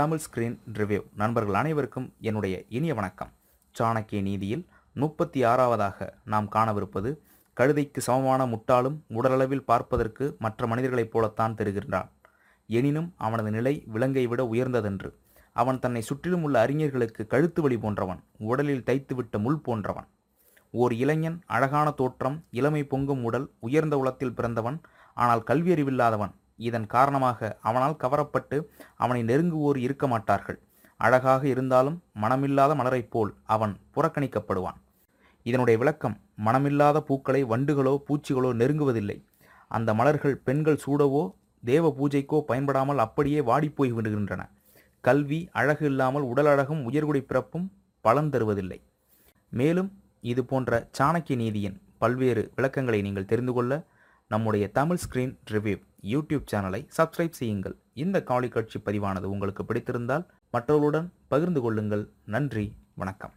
Tamil screen review நண்பர்கள் அனைவருக்கும் என்னுடைய இனிய வணக்கம். சாணக்கிய நீதியில் முப்பத்தி ஆறாவதாக நாம் காணவிருப்பது கழுதைக்கு சமமான முட்டாளும் உடலளவில் பார்ப்பதற்கு மற்ற மனிதர்களைப் போலத்தான் தெரிகின்றான். எனினும் அவனது நிலை விலங்கை விட உயர்ந்ததென்று. அவன் தன்னை சுற்றிலும் உள்ள அறிஞர்களுக்கு கழுத்து வலி போன்றவன் உடலில் தைத்துவிட்ட முள் போன்றவன். ஓர் இளைஞன் அழகான தோற்றம் இளமை பொங்கும் உடல் உயர்ந்த உலத்தில் பிறந்தவன் ஆனால் கல்வியறிவில்லாதவன் இதன் காரணமாக அவனால் கவரப்பட்டு அவனை நெருங்குவோர் இருக்க மாட்டார்கள். அழகாக இருந்தாலும் மனமில்லாத மலரைப் போல் அவன் புறக்கணிக்கப்படுவான். இதனுடைய விளக்கம் மனமில்லாத பூக்களை வண்டுகளோ பூச்சிகளோ நெருங்குவதில்லை. அந்த மலர்கள் பெண்கள் சூடவோ தேவ பூஜைக்கோ பயன்படாமல் அப்படியே வாடிப்போய் விடுகின்றன. கல்வி அழகு இல்லாமல் உடல் அழகும் உயர்குடி பிறப்பும் பலன் தருவதில்லை. மேலும் இது போன்ற சாணக்கிய நீதியின் பல்வேறு விளக்கங்களை நீங்கள் தெரிந்து கொள்ள நம்முடைய தமிழ் ஸ்கிரீன் ரிவ்யூ. யூடியூப் சேனலை சப்ஸ்கிரைப் செய்யுங்கள். இந்த காணொளி காட்சி பதிவானது உங்களுக்கு பிடித்திருந்தால் மற்றவர்களுடன் பகிர்ந்து கொள்ளுங்கள். நன்றி வணக்கம்.